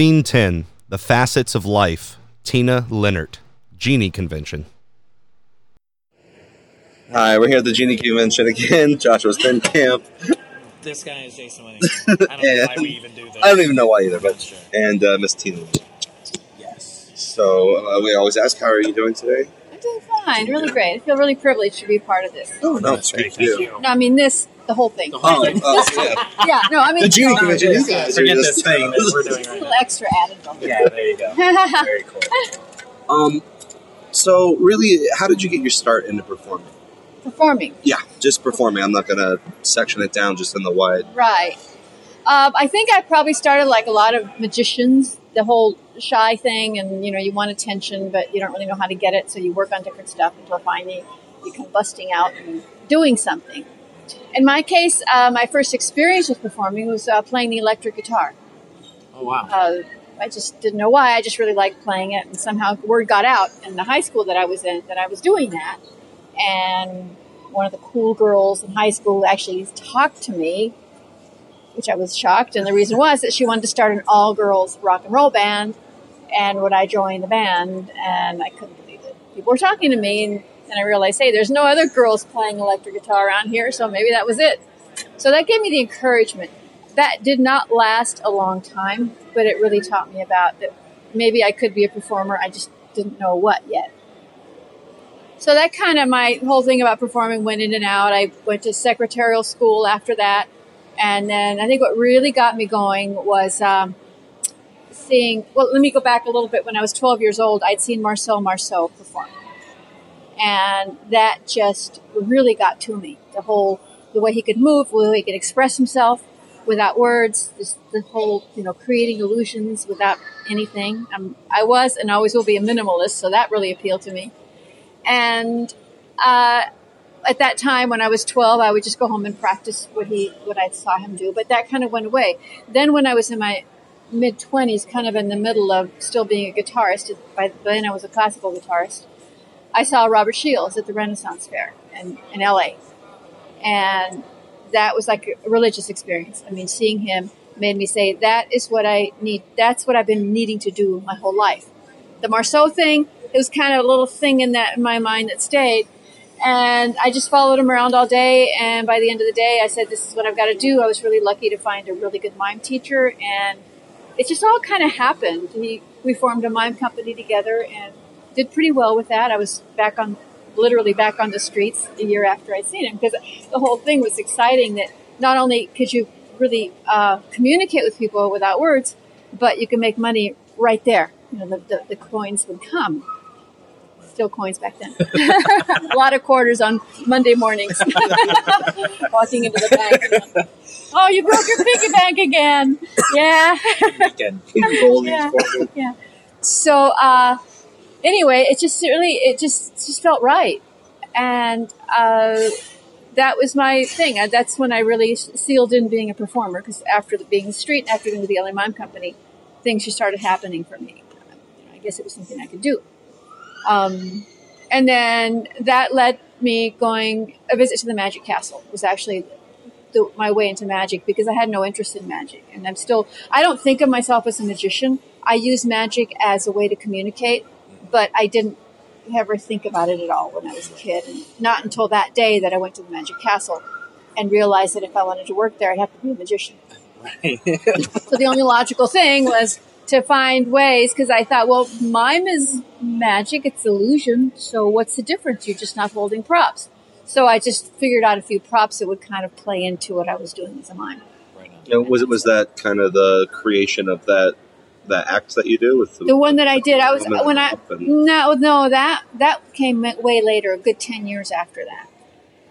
Scene 10 The Facets of Life. Tina Lenert. Genii Convention. Hi, we're here at the Genii Convention again. Joshua Spin Camp. This guy is Jason Winningham. I don't know why we even do this. I don't even know why either, but Sure. and uh, Miss Tina. Yes. So uh, we always ask, how are you doing today? I'm doing fine, really great. I feel really privileged to be part of this. Oh no, That's great. thank you. Thank you. No, I mean this, the whole thing. The whole thing. oh, yeah. yeah, no, I mean The Genii you know, Convention. You guys Forget this thing that we're doing a right little now. extra added bonus. Yeah, there you go. Very cool. Um, so really, how did you get your start into performing? Performing, Yeah, just performing. I'm not gonna section it down just in the wide. right? Um, I think I probably started like a lot of magicians, the whole shy thing, and you know, you want attention, but you don't really know how to get it, so you work on different stuff until finally you come busting out and doing something. In my case, uh, my first experience with performing was uh, playing the electric guitar. Oh wow. uh, I just didn't know why. I just really liked playing it, and somehow word got out in the high school that I was in that I was doing that. And one of the cool girls in high school actually talked to me, which I was shocked. And the reason was that she wanted to start an all-girls rock and roll band, and would I join the band? And I couldn't believe it. People were talking to me, and then I realized, hey, there's no other girls playing electric guitar around here, so maybe that was it. So that gave me the encouragement that did not last a long time, but it really taught me about that maybe I could be a performer. I just didn't know what yet. So that kind of my whole thing about performing went in and out. I went to secretarial school after that. And then I think what really got me going was um, seeing, well, let me go back a little bit. When I was 12 years old, I'd seen Marcel Marceau perform. And that just really got to me. The whole, the way he could move, the way he could express himself without words, just the whole, you know, creating illusions without anything. Um, I was and always will be a minimalist, so that really appealed to me. And uh, at that time, when I was 12, I would just go home and practice what he, what I saw him do. But that kind of went away. Then, when I was in my mid 20s, kind of in the middle of still being a guitarist, by then I was a classical guitarist. I saw Robert Shields at the Renaissance Fair in, in LA. And that was like a religious experience. I mean, seeing him made me say, that is what I need. That's what I've been needing to do my whole life. The Marceau thing, it was kind of a little thing in that in my mind that stayed. And I just followed him around all day. And by the end of the day, I said, this is what I've got to do. I was really lucky to find a really good mime teacher. And it just all kind of happened. He, we formed a mime company together and did pretty well with that. I was back on, literally back on the streets a year after I'd seen him because the whole thing was exciting that not only could you really uh, communicate with people without words, but you can make money right there. You know, the, the, the coins would come. Still coins back then. a lot of quarters on Monday mornings. Walking into the bank. Oh, you broke your piggy bank again. Yeah. Weekend. Yeah. yeah. So uh, anyway, it just really it just just felt right, and uh, that was my thing. Uh, That's when I really sealed in being a performer because after the, being in the street, after being with the LA Mime Company, things just started happening for me. I guess it was something I could do. Um, and then that led me going a visit to the Magic Castle was actually the, my way into magic because I had no interest in magic, and I'm still. I don't think of myself as a magician. I use magic as a way to communicate, but I didn't ever think about it at all when I was a kid, and not until that day that I went to the Magic Castle and realized that if I wanted to work there, I'd have to be a magician. Right. So the only logical thing was to find ways because I thought, well, mime is magic, it's illusion. So what's the difference? You're just not holding props. So I just figured out a few props that would kind of play into what I was doing as a mime. Right on. You know, was it was that kind of the creation of that that act that you do with The one that I did, I was when I and- no no that that came way later, a good ten years after that,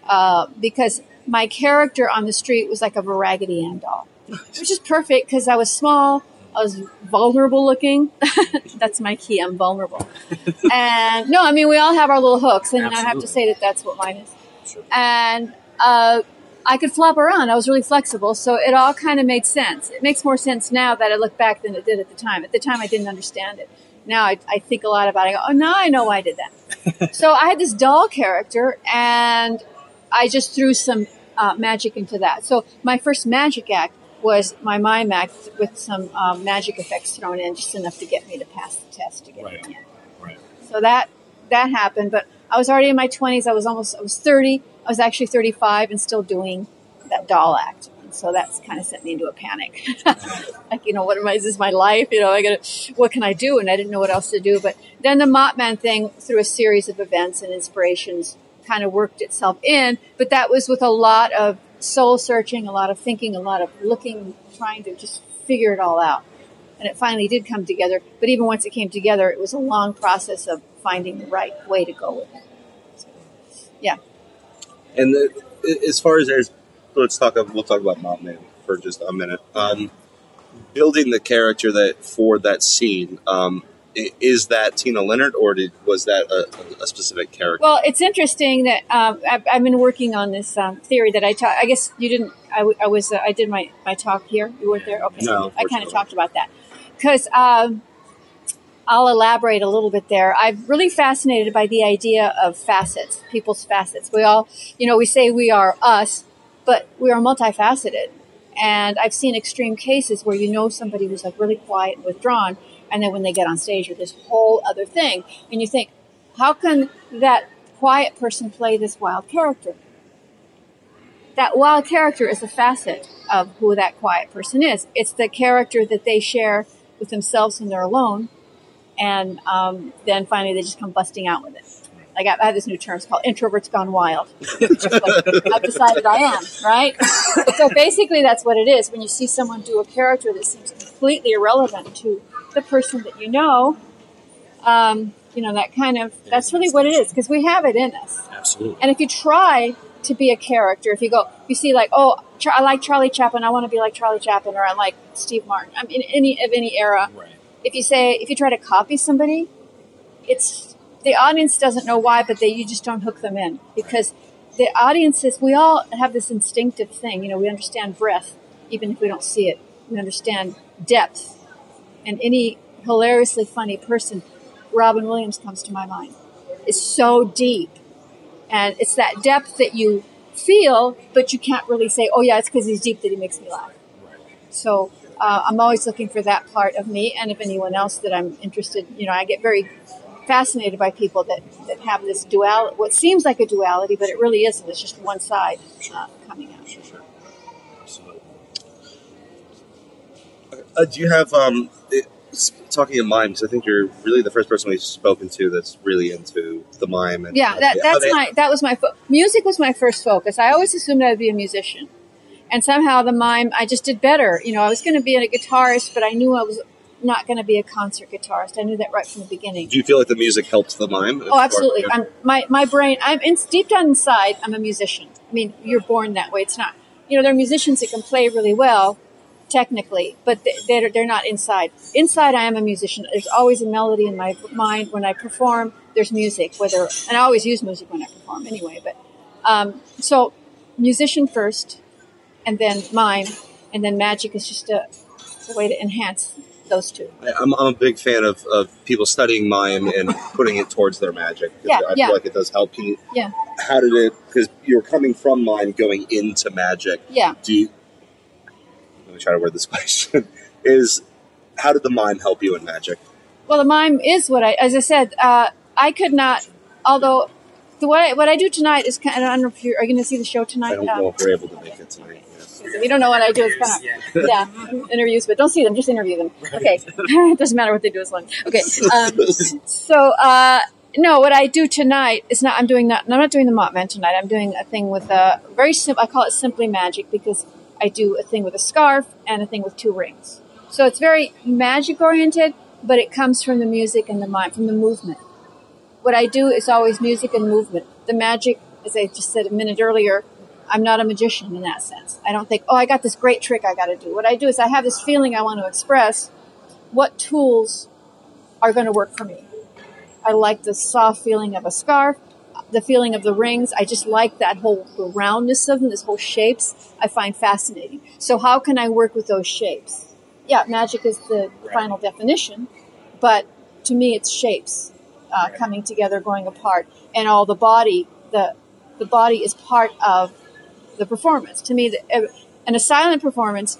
uh, because my character on the street was like a Raggedy Ann doll, which is perfect because I was small, I was vulnerable looking. that's my key. I'm vulnerable, and no, I mean we all have our little hooks, and I have to say that that's what mine is. Sure. And uh, I could flop around. I was really flexible, so it all kind of made sense. It makes more sense now that I look back than it did at the time. At the time, I didn't understand it. Now I, I think a lot about it. I go, oh, now I know why I did that. so I had this doll character, and I just threw some uh, magic into that. So my first magic act was my mime act with some um, magic effects thrown in, just enough to get me to pass the test to get Right. in. Right. So that that happened, but I was already in my twenties. I was almost I was thirty. I was actually thirty five and still doing that doll act. So that's kind of sent me into a panic. like you know, what am I? Is this my life? You know, I gotta. What can I do? And I didn't know what else to do. But then the Mopman thing, through a series of events and inspirations, kind of worked itself in. But that was with a lot of soul searching, a lot of thinking, a lot of looking, trying to just figure it all out and it finally did come together. But even once it came together, it was a long process of finding the right way to go with it. So, yeah, And the, as far as there's, let's talk. We'll talk about Mopman for just a minute. Um, building the character that for that scene. Um, is that Tina Lenert, or did was that a, a specific character? Well, it's interesting that um, I've, I've been working on this um, theory that I taught. I guess you didn't. I, w- I was. Uh, I did my, my talk here. You weren't there. Okay. No, I kind of talked about that because um, I'll elaborate a little bit there. I'm really fascinated by the idea of facets, people's facets. We all, you know, we say we are us, but we are multifaceted. And I've seen extreme cases where you know somebody who's like really quiet and withdrawn, and then when they get on stage, you're this whole other thing. And you think, how can that quiet person play this wild character? That wild character is a facet of who that quiet person is. It's the character that they share with themselves when they're alone, and um, then finally they just come busting out with it. Like I I have this new term, it's called introverts gone wild. Like I've decided I am, right? So basically, that's what it is. When you see someone do a character that seems completely irrelevant to the person that you know, um, you know that kind of that's really what it is because we have it in us. Absolutely. And if you try to be a character, if you go, you see like, oh, I like Charlie Chaplin, I want to be like Charlie Chaplin, or I like Steve Martin. I'm in any of any era. Right. If you say, if you try to copy somebody, it's the audience doesn't know why, but they you just don't hook them in because the audiences. We all have this instinctive thing. You know, we understand breath, even if we don't see it. We understand depth, and any hilariously funny person, Robin Williams comes to my mind, is so deep and it's that depth that you feel, but you can't really say, "Oh yeah, it's because he's deep that he makes me laugh." So uh, I'm always looking for that part of me, and if anyone else that I'm interested, you know, I get very fascinated by people that, that have this duality, what seems like a duality, but it really isn't. It's just one side uh, coming out. Sure, sure. Absolutely. Uh, do you have um, it, talking of mimes? I think you're really the first person we've spoken to that's really into the mime. And Yeah, that, Are that's they- my that was my fo- music was my first focus. I always assumed I would be a musician, and somehow the mime I just did better. You know, I was going to be a guitarist, but I knew I was not going to be a concert guitarist. I knew that right from the beginning. Do you feel like the music helps the mime? Oh, absolutely. I'm my my brain. I'm in, deep down inside. I'm a musician. I mean, you're born that way. It's not. You know, there are musicians that can play really well, technically, but they- they're they're not inside. Inside, I am a musician. There's always a melody in my mind when I perform. There's music, whether and I always use music when I perform anyway. But um, so, musician first, and then mime, and then magic is just a, a way to enhance those two. I- I'm, I'm a big fan of, of people studying mime and putting it towards their magic. Yeah, I yeah. feel like it does help you. Yeah. How did it? Because you're coming from mime, going into magic. Yeah. Do you? Let me try to word this question. Is how did the mime help you in magic? Well, the mime is what I, as I said, uh, I could not, although the what I, what I do tonight is kind of, I don't know if you're, are you going to see the show tonight. I don't Um, know if we're able to make it tonight. If you don't know what I do, it's kind of, yeah, interviews, but don't see them, just interview them. Okay. it doesn't matter what they do as long. Okay. Um, so, uh, no, what I do tonight is not, I'm doing that, I'm not doing the Mopman tonight. I'm doing a thing with a very simple, I call it Simply Magic because I do a thing with a scarf and a thing with two rings. So it's very magic oriented, but it comes from the music and the mind, from the movement. What I do is always music and movement. The magic, as I just said a minute earlier, I'm not a magician in that sense. I don't think, oh, I got this great trick I got to do. What I do is I have this feeling I want to express. What tools are going to work for me? I like the soft feeling of a scarf, the feeling of the rings. I just like that whole the roundness of them, this whole shapes. I find fascinating. So how can I work with those shapes? Yeah, magic is the final definition, but to me, it's shapes uh, coming together, going apart, and all the body. the The body is part of the performance. To me, the, uh, a silent performance,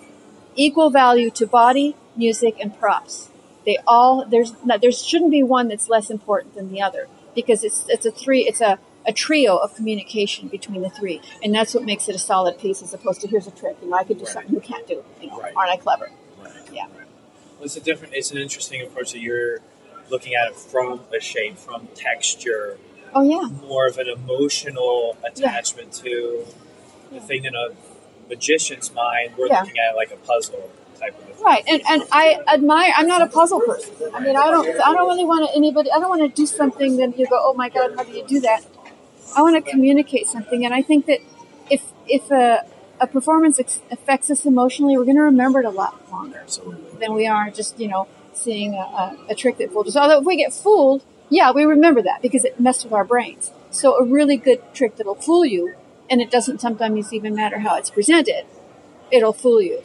equal value to body, music, and props. They all there's not, there shouldn't be one that's less important than the other because it's it's a three it's a a trio of communication between the three, and that's what makes it a solid piece as opposed to here's a trick. You know, I could do Right. something you can't do. You know, Right. aren't I clever? Right. Yeah. Well, it's a different. It's an interesting approach that you're looking at it from a shape, from texture, Oh yeah, more of an emotional attachment to the thing in a magician's mind. We're Yeah. looking at it like a puzzle type of. right. And and I admire. I'm not a puzzle person. I mean, I don't I don't really want to anybody. I don't want to do something that you go, oh my god, how do you do that? I want to communicate something, and I think that if if a a performance ex- affects us emotionally, we're going to remember it a lot longer. Absolutely. than we are just you know seeing a, a, a trick that fooled us. Although if we get fooled, yeah, we remember that because it messed with our brains. So a really good trick that'll fool you, and it doesn't sometimes even matter how it's presented, it'll fool you.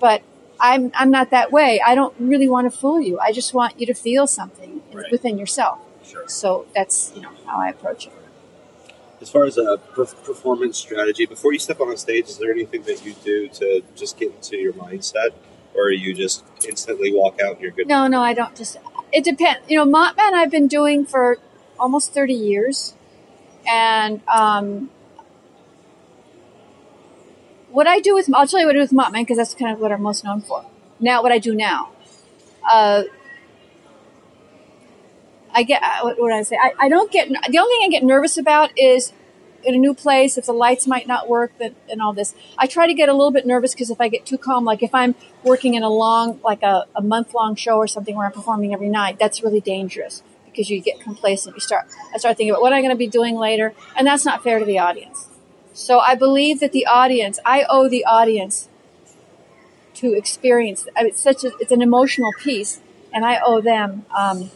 But I'm I'm not that way. I don't really want to fool you. I just want you to feel something Right. within yourself. Sure. So that's you know how I approach it. As far as a performance strategy, before you step on a stage, is there anything that you do to just get into your mindset, or you just instantly walk out and you're good? No, no, I don't just. It depends. You know, Mopman I've been doing for almost 30 years. And um, what I do with, I'll tell you what I do with Mopman because that's kind of what I'm most known for. Now, what I do now. Uh, I get, uh, what would I say? I, I don't get, the only thing I get nervous about is in a new place, if the lights might not work that, and all this. I try to get a little bit nervous because if I get too calm, like if I'm working in a long, like a, a month long show or something where I'm performing every night, that's really dangerous because you get complacent. You start, I start thinking about what I'm going to be doing later, and that's not fair to the audience. So I believe that the audience, I owe the audience to experience. It's such a, it's an emotional piece, and I owe them um,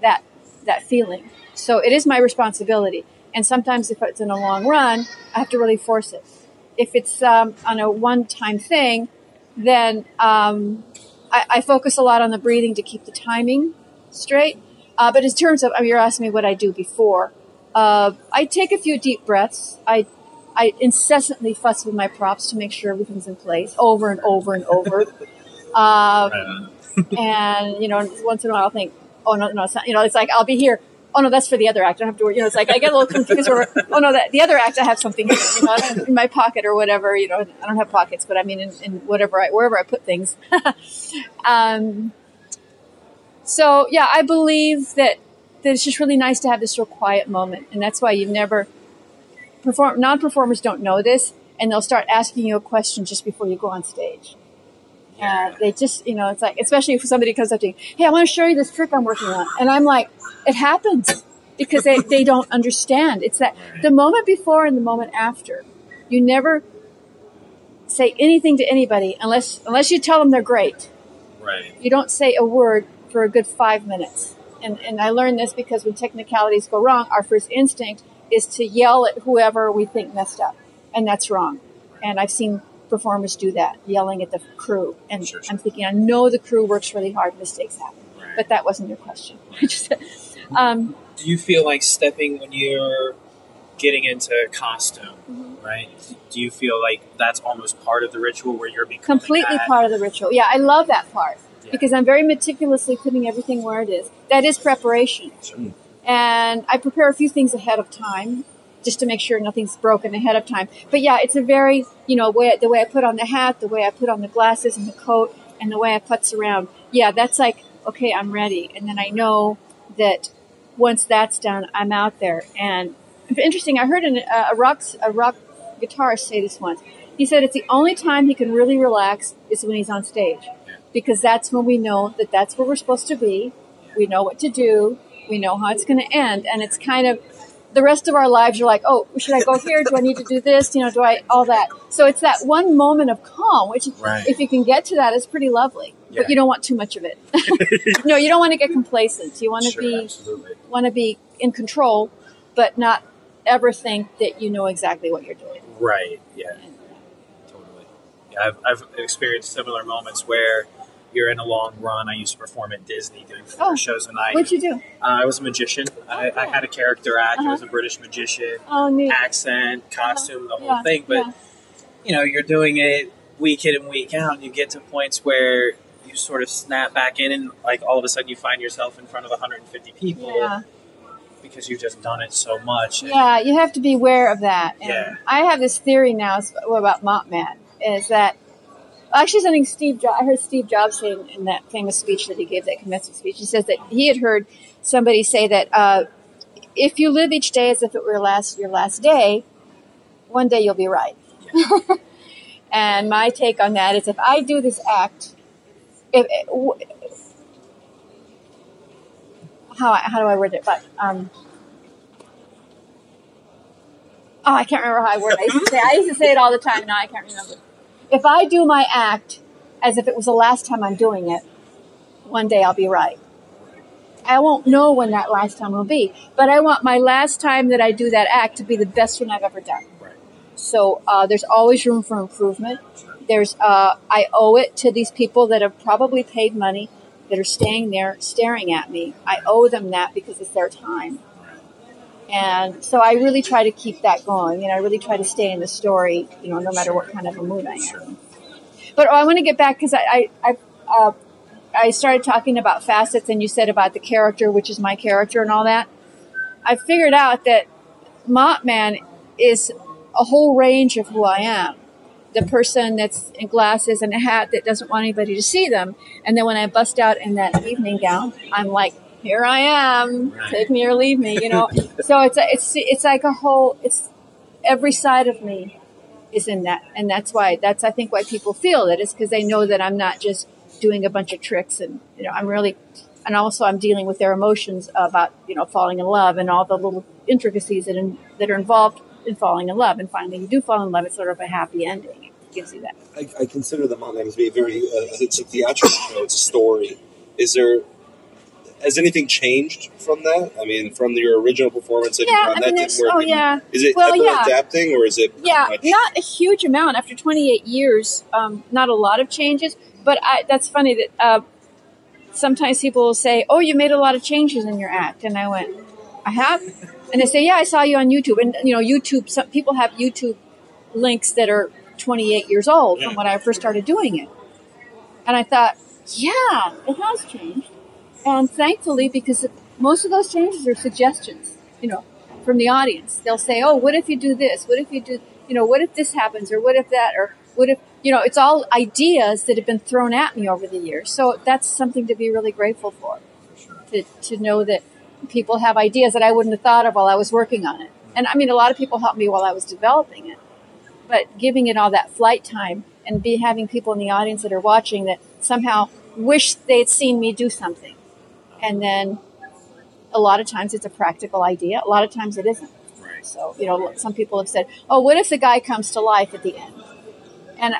that that feeling. So it is my responsibility. And sometimes if it's in a long run, I have to really force it. If it's um, on a one-time thing, then um, I, I focus a lot on the breathing to keep the timing straight. Uh, but in terms of, I mean, you're asking me what I do before. Uh, I take a few deep breaths. I I incessantly fuss with my props to make sure everything's in place over and over and over. Um, and you know, once in a while, I'll think, oh no, no, it's not. You know, it's like I'll be here. Oh no, that's for the other act. I don't have to worry. You know, it's like I get a little confused. Or oh no, that the other act, I have something here, you know, in my pocket or whatever. You know, I don't have pockets, but I mean, in, in whatever, I, wherever I put things. um, so yeah, I believe that that it's just really nice to have this real quiet moment, and that's why you've never perform non-performers don't know this, and they'll start asking you a question just before you go on stage. And uh, they just, you know, it's like, especially if somebody comes up to you, hey, I want to show you this trick I'm working on. And I'm like, it happens because they, they don't understand. It's that the moment before and the moment after. You never say anything to anybody unless, unless you tell them they're great. Right. You don't say a word for a good five minutes. And, and I learned this because when technicalities go wrong, our first instinct is to yell at whoever we think messed up. And that's wrong. And I've seen performers do that, yelling at the crew. And Sure, sure. I'm thinking, I know the crew works really hard, mistakes happen. Right. But that wasn't your question. Um, do you feel like stepping when you're getting into costume, Mm-hmm. right? Do you feel like that's almost part of the ritual where you're becoming completely that? part of the ritual. Yeah, I love that part Yeah. because I'm very meticulously putting everything where it is. That is preparation. Sure. And I prepare a few things ahead of time just to make sure nothing's broken ahead of time. But yeah, it's a very, you know, way, the way I put on the hat, the way I put on the glasses and the coat, and the way I putz around. Yeah, that's like, okay, I'm ready. And then I know that once that's done, I'm out there. And interesting, I heard an, uh, a rock a rock guitarist say this once. He said it's the only time he can really relax is when he's on stage, because that's when we know that that's where we're supposed to be. We know what to do. We know how it's going to end, and it's kind of the rest of our lives. You're like, oh, should I go here? Do I need to do this? You know, do I all that? So it's that one moment of calm, which Right. if you can get to that, is pretty lovely. Yeah. But you don't want too much of it. no, you don't want to get complacent. You want to Sure, be want to be in control, but not ever think that you know exactly what you're doing. Right. Yeah. Totally. Yeah, I've, I've experienced similar moments where you're in a long run. I used to perform at Disney doing four Oh, shows a night. What'd you do? Uh, I was a magician. I, I had a character act. I Uh-huh. was a British magician. Oh, neat. Accent, costume, the whole Yeah, thing. But yeah. you know, you're doing it week in and week out, and you get to points where you sort of snap back in, and like all of a sudden you find yourself in front of 150 people Yeah. because you've just done it so much. Yeah, you have to be aware of that. And Yeah. I have this theory now about Mopman is that actually something Steve I heard Steve Jobs say in, in that famous speech that he gave, that commencement speech. He says that he had heard somebody say that uh, if you live each day as if it were last your last day, one day you'll be right. and my take on that is if I do this act, if w- how how do I word it? But um, Oh, I can't remember how I word it. I used to say I used to say it all the time. Now I can't remember. If I do my act as if it was the last time I'm doing it, one day I'll be right. I won't know when that last time will be, but I want my last time that I do that act to be the best one I've ever done. Right. So uh, there's always room for improvement. There's uh, I owe it to these people that have probably paid money that are staying there staring at me. I owe them that because it's their time. And so I really try to keep that going. You know, I really try to stay in the story, you know, no matter what kind of a mood I am. But oh, I want to get back because I, I, I, uh, I started talking about facets and you said about the character, which is my character and all that. I figured out that Mopman is a whole range of who I am. The person that's in glasses and a hat that doesn't want anybody to see them. And then when I bust out in that evening gown, I'm like, here I am. Take me or leave me, you know. so it's a, it's it's like a whole. It's every side of me is in that, and that's why that's I think why people feel it is because they know that I'm not just doing a bunch of tricks, and you know I'm really, and also I'm dealing with their emotions about you know falling in love and all the little intricacies that in, that are involved in falling in love, and finally you do fall in love. It's sort of a happy ending. It gives you that. I, I consider the Mopman to be a very. Uh, it's a theatrical show. It's a story. Is there? Has anything changed from that? I mean, from your original performance, have Yeah, you I mean, that didn't work? oh, yeah. Is it Well, ever yeah. adapting, or is it? Yeah, much- not a huge amount after 28 years. Um, not a lot of changes, but I, that's funny that uh, sometimes people will say, "Oh, you made a lot of changes in your act," and I went, "I have," and they say, "Yeah, I saw you on YouTube." And you know, YouTube. Some people have YouTube links that are 28 years old from when I first started doing it, and I thought, "Yeah, it has changed," and thankfully, because most of those changes are suggestions, you know, from the audience. They'll say, "Oh, what if you do this? What if you do, you know, what if this happens, or what if that, or what if, you know, it's all ideas that have been thrown at me over the years. So that's something to be really grateful for. To to know that people have ideas that I wouldn't have thought of while I was working on it. And I mean, a lot of people helped me while I was developing it, but giving it all that flight time and be having people in the audience that are watching that somehow wish they'd seen me do something, and then a lot of times it's a practical idea. A lot of times it isn't. Right. So, you know, some people have said, oh, what if the guy comes to life at the end? And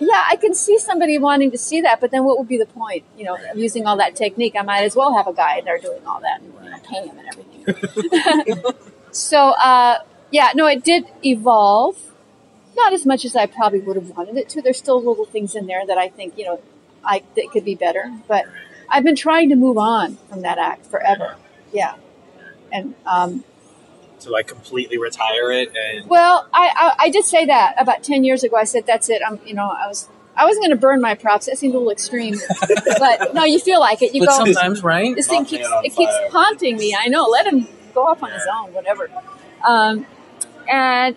yeah, I can see somebody wanting to see that, but then what would be the point, you know, using all that technique? I might as well have a guy there doing all that and you know, pay him and everything. so, uh, yeah, no, it did evolve. Not as much as I probably would have wanted it to. There's still little things in there that I think, you know, I that could be better. But I've been trying to move on from that act forever. Yeah. And um, To like completely retire it and well, I, I I did say that about ten years ago. I said that's it. I'm you know I was I wasn't going to burn my props. That seemed a little extreme, but no, you feel like it. You but go. sometimes, right? This thing keeps on it keeps haunting me. I know. Let him go off on his own, whatever. Um, and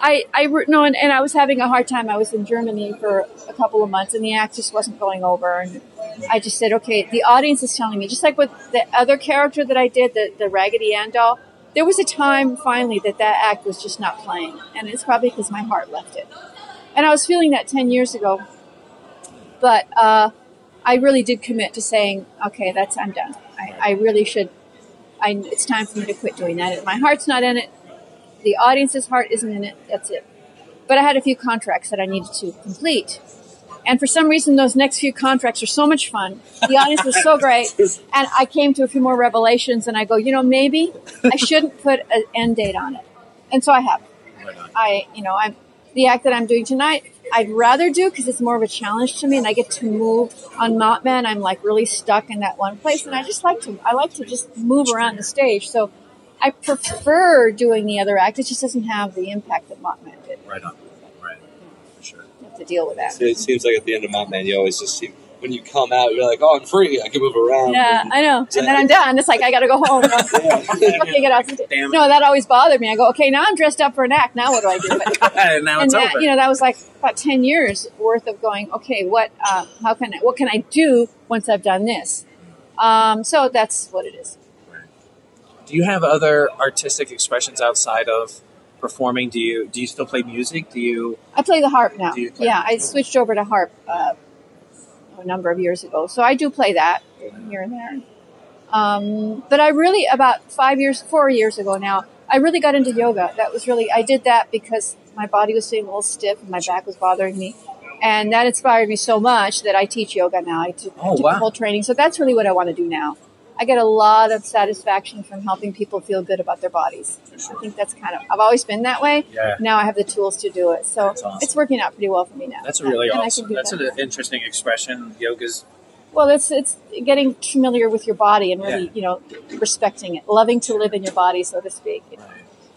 I I no, and, and I was having a hard time. I was in Germany for a couple of months, and the act just wasn't going over. And I just said, okay, the audience is telling me, just like with the other character that I did, the the Raggedy Ann doll. There was a time finally that that act was just not playing, and it's probably because my heart left it. And I was feeling that ten years ago, but uh, I really did commit to saying, okay, that's I'm done. I, I really should. I, it's time for me to quit doing that. My heart's not in it. The audience's heart isn't in it. That's it. But I had a few contracts that I needed to complete. And for some reason, those next few contracts are so much fun. The audience was so great. And I came to a few more revelations and I go, you know, maybe I shouldn't put an end date on it. And so I have. I, you know, I'm the act that I'm doing tonight. I'd rather do because it's more of a challenge to me, and I get to move on Mopman. I'm like really stuck in that one place, and I just like to. I like to just move around the stage. So I prefer doing the other act. It just doesn't have the impact that Mopman did. Right on. Right. For sure. You have to deal with that. So it seems like at the end of Mopman, you always just see when you come out, you're like, oh, I'm free. I can move around. Yeah, And- I know. And then I'm done. It's like I got to go home. okay, get off. Damn. No, that always bothered me. I go, okay, now I'm dressed up for an act. Now what do I do? But, and now and it's that, over. you know, that was like about ten years worth of going. Okay, what? Uh, how can I? What can I do once I've done this? Um, so that's what it is. Do you have other artistic expressions outside of performing? Do you do you still play music? Do you? I play the harp now. Do you play- Yeah, I switched over to harp uh, a number of years ago, so I do play that here and there. Um, but I really about five years, four years ago now, I really got into yoga. That was really I did that because my body was feeling a little stiff and my back was bothering me, and that inspired me so much that I teach yoga now. I took, Oh, took wow. the whole training, so that's really what I want to do now. I get a lot of satisfaction from helping people feel good about their bodies. I think that's kind of I've always been that way Yeah. now I have the tools to do it. So awesome. it's working out pretty well for me now. That's a really And awesome. That's that. an interesting expression. Yoga's well, it's it's getting familiar with your body and really, Yeah. you know, respecting it, loving to live in your body, so to speak. right.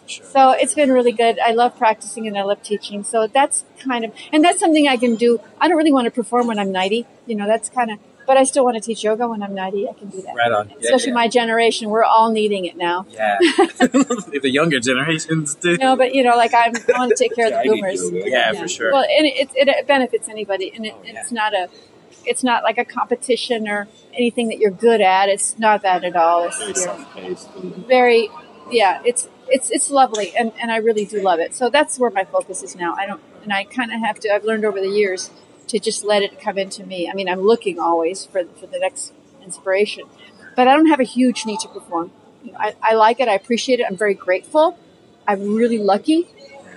Sure. So it's been really good. I love practicing and I love teaching. So that's kind of, and that's something I can do. I don't really want to perform when I'm 90. You know, that's kind of, but I still want to teach yoga when I'm 90. I can do that. Right on. Yeah, Especially yeah. my generation, we're all needing it now. Yeah. the younger generations do. No, but you know, like I'm, I want to take care of Yeah, I the need boomers. yoga. Yeah, for sure. Well, and it, it, it benefits anybody, and it, Oh, yeah. it's not a, it's not like a competition or anything that you're good at. It's not that at all. It's Very you're very, yeah. It's it's it's lovely, and, and I really do love it. So that's where my focus is now. I don't, and I kind of have to. I've learned over the years to just let it come into me. I mean, I'm looking always for for the next inspiration, but I don't have a huge need to perform. You know, I, I like it. I appreciate it. I'm very grateful. I'm really lucky.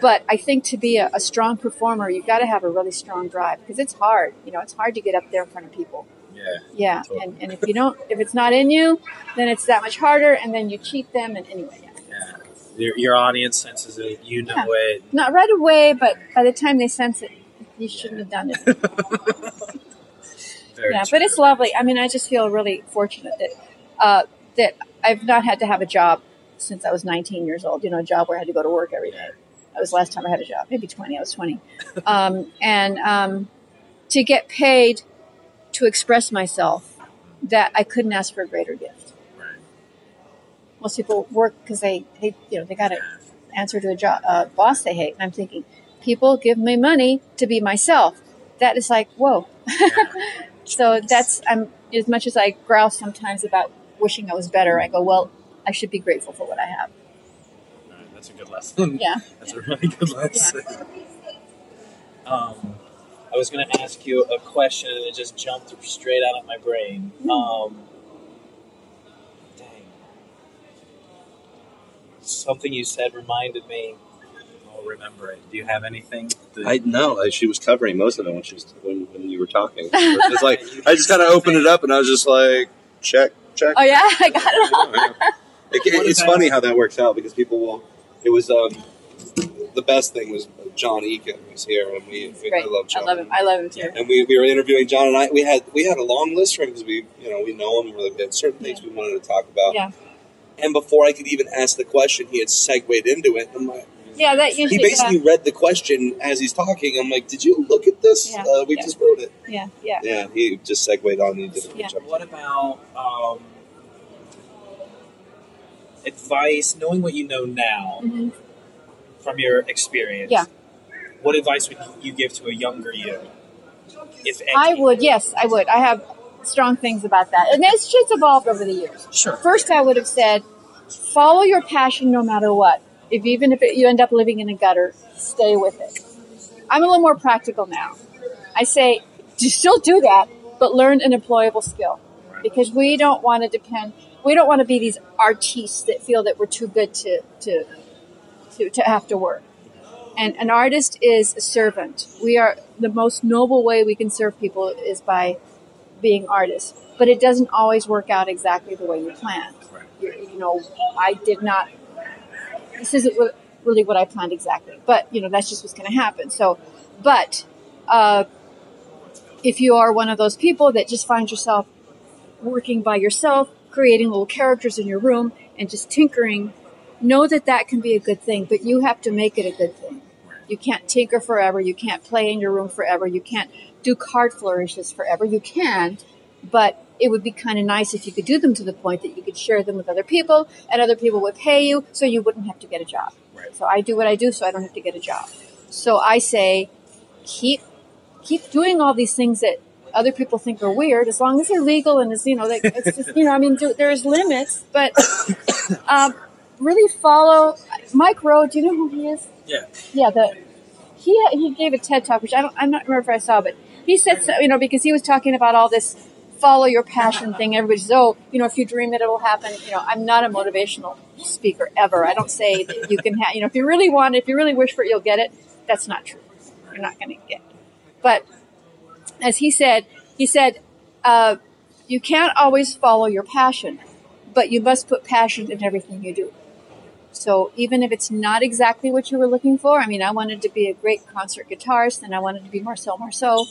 But I think to be a, a strong performer, you've got to have a really strong drive because it's hard. You know, it's hard to get up there in front of people. Yeah. Yeah, and, and if you don't, if it's not in you, then it's that much harder, and then you cheat them. And anyway, yeah. Yeah. Your, your audience senses it. You know Yeah. it. not right away, but by the time they sense it, you shouldn't have done it. Yeah, true. but it's lovely. I mean, I just feel really fortunate that uh, that I've not had to have a job since I was 19 years old. You know, a job where I had to go to work every day. That was the last time I had a job. Maybe 20. I was 20, um, and um, to get paid to express myself, that I couldn't ask for a greater gift. Right. Most people work because they, they, you know, they got to answer to a job, uh, boss they hate. And I'm thinking, people give me money to be myself. That is like, whoa. so that's I'm as much as I growl sometimes about wishing I was better. I go, well, I should be grateful for what I have. Right, That's a good lesson. Yeah. That's a really good lesson. Um, I was going to ask you a question and it just jumped straight out of my brain. Hmm. Um, dang. Something you said reminded me. I'll remember it. Do you have anything? that- I know she was covering most of it when she was when, when you were talking. It's like I just kind of opened it up and I was just like, check, check. Oh yeah, I got it. It- it- it's funny how that works out because people will. It was um, the best thing was John Eakin was here and we. we I love John. I love him. I love him too. And we, we were interviewing John and I. We had we had a long list for him because we you know we know him. We had certain things we wanted to talk about. Yeah. And before I could even ask the question, he had segued into it. I'm like, Yeah, that he usually. basically read the question as he's talking. I'm like, did you look at this? Yeah. Uh, we Yeah. just wrote it. Yeah, yeah, yeah. Yeah, he just segued on and he did a Yeah. What about um, advice, knowing what you know now Mhm. from your experience? Yeah. What advice would you give to a younger you? If any? I would. Yes, I would. I have strong things about that, and it's just evolved over the years. Sure. First, I would have said, follow your passion no matter what. If even if it, you end up living in a gutter, stay with it. I'm a little more practical now. I say, do still do that, but learn an employable skill, because we don't want to depend. We don't want to be these artists that feel that we're too good to to to, to have to work. And an artist is a servant. We are the most noble way we can serve people is by being artists. But it doesn't always work out exactly the way you planned. You, you know, I did not. This isn't what- really what I planned exactly, but you know that's just what's going to happen. So, but uh, if you are one of those people that just find yourself working by yourself, creating little characters in your room, and just tinkering, know that that can be a good thing, but you have to make it a good thing. You can't tinker forever. You can't play in your room forever. You can't do card flourishes forever. You can, but it would be kind of nice if you could do them to the point that you could share them with other people and other people would pay you so you wouldn't have to get a job. Right. So I do what I do so I don't have to get a job. So I say keep keep doing all these things that other people think are weird as long as they're legal and as you know it's just you know I mean do, there's limits but um, really follow Mike Rowe. Do you know who he is? Yeah. Yeah, the he he gave a TED talk, which I don't I'm not remember if I saw, but he said so, you know because he was talking about all this follow your passion thing. Everybody says, oh, you know, if you dream it, it'll happen. You know, I'm not a motivational speaker ever. I don't say that you can have, you know, if you really want it, if you really wish for it, you'll get it. That's not true. You're not going to get it. But as he said, he said, uh, you can't always follow your passion, but you must put passion in everything you do. So even if it's not exactly what you were looking for, I mean, I wanted to be a great concert guitarist, and I wanted to be Marcel Marceau.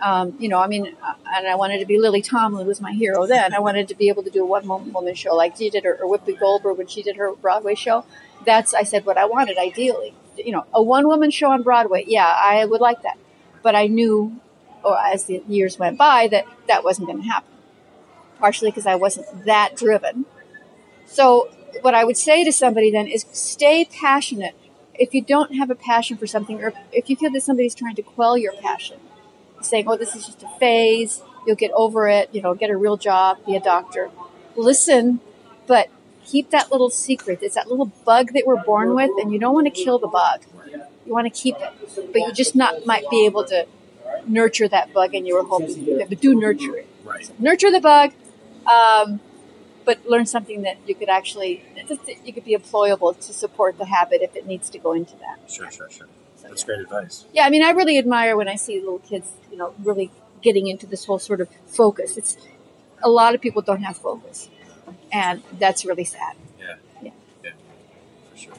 Um, you know, I mean, uh, and I wanted to be Lily Tomlin was my hero then. I wanted to be able to do a one woman show like she did, or, or Whoopi Goldberg when she did her Broadway show. That's I said what I wanted ideally. You know, a one woman show on Broadway. Yeah, I would like that, but I knew, or as the years went by, that that wasn't going to happen. Partially because I wasn't that driven. So what I would say to somebody then is stay passionate. If you don't have a passion for something, or if you feel that somebody's trying to quell your passion, saying, "Oh, this is just a phase. You'll get over it. You know, get a real job, be a doctor." Listen, but keep that little secret. It's that little bug that we're born with, and you don't want to kill the bug. You want to keep it, but you just not might be able to nurture that bug, and you were hoping. You have to do nurture it. Right. Nurture the bug, um, but learn something that you could actually just you could be employable to support the habit if it needs to go into that. Sure, sure, sure. So, That's yeah. great advice. Yeah, I mean, I really admire when I see little kids, you know, really getting into this whole sort of focus. It's a lot of people don't have focus, and that's really sad. Yeah. Yeah. Yeah. For sure.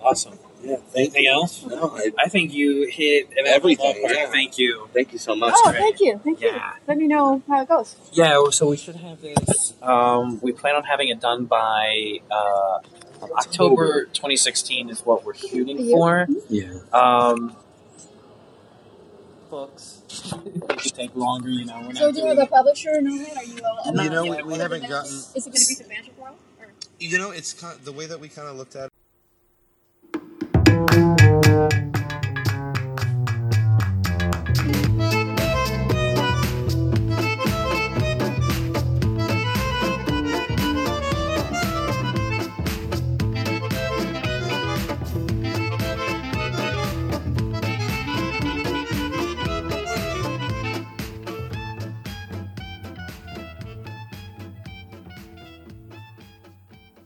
Awesome. Yeah, thank Anything else? No, I, I think you hit Everything, yeah. Thank you. thank you so much. oh, great. thank you, thank you. Yeah. Let me know how it goes. Yeah, so we should have this. Um, we plan on having it done by uh, October 2016 is what we're shooting for. Yeah. Um, books. it could take longer, you know. We're So, do you have doing a publisher and all that? Are you? Uh, No, You know, yeah, we, what we are haven't Is gotten. it going to be substantial for a while? Or? You know, it's kind the way that we kind of looked at. it.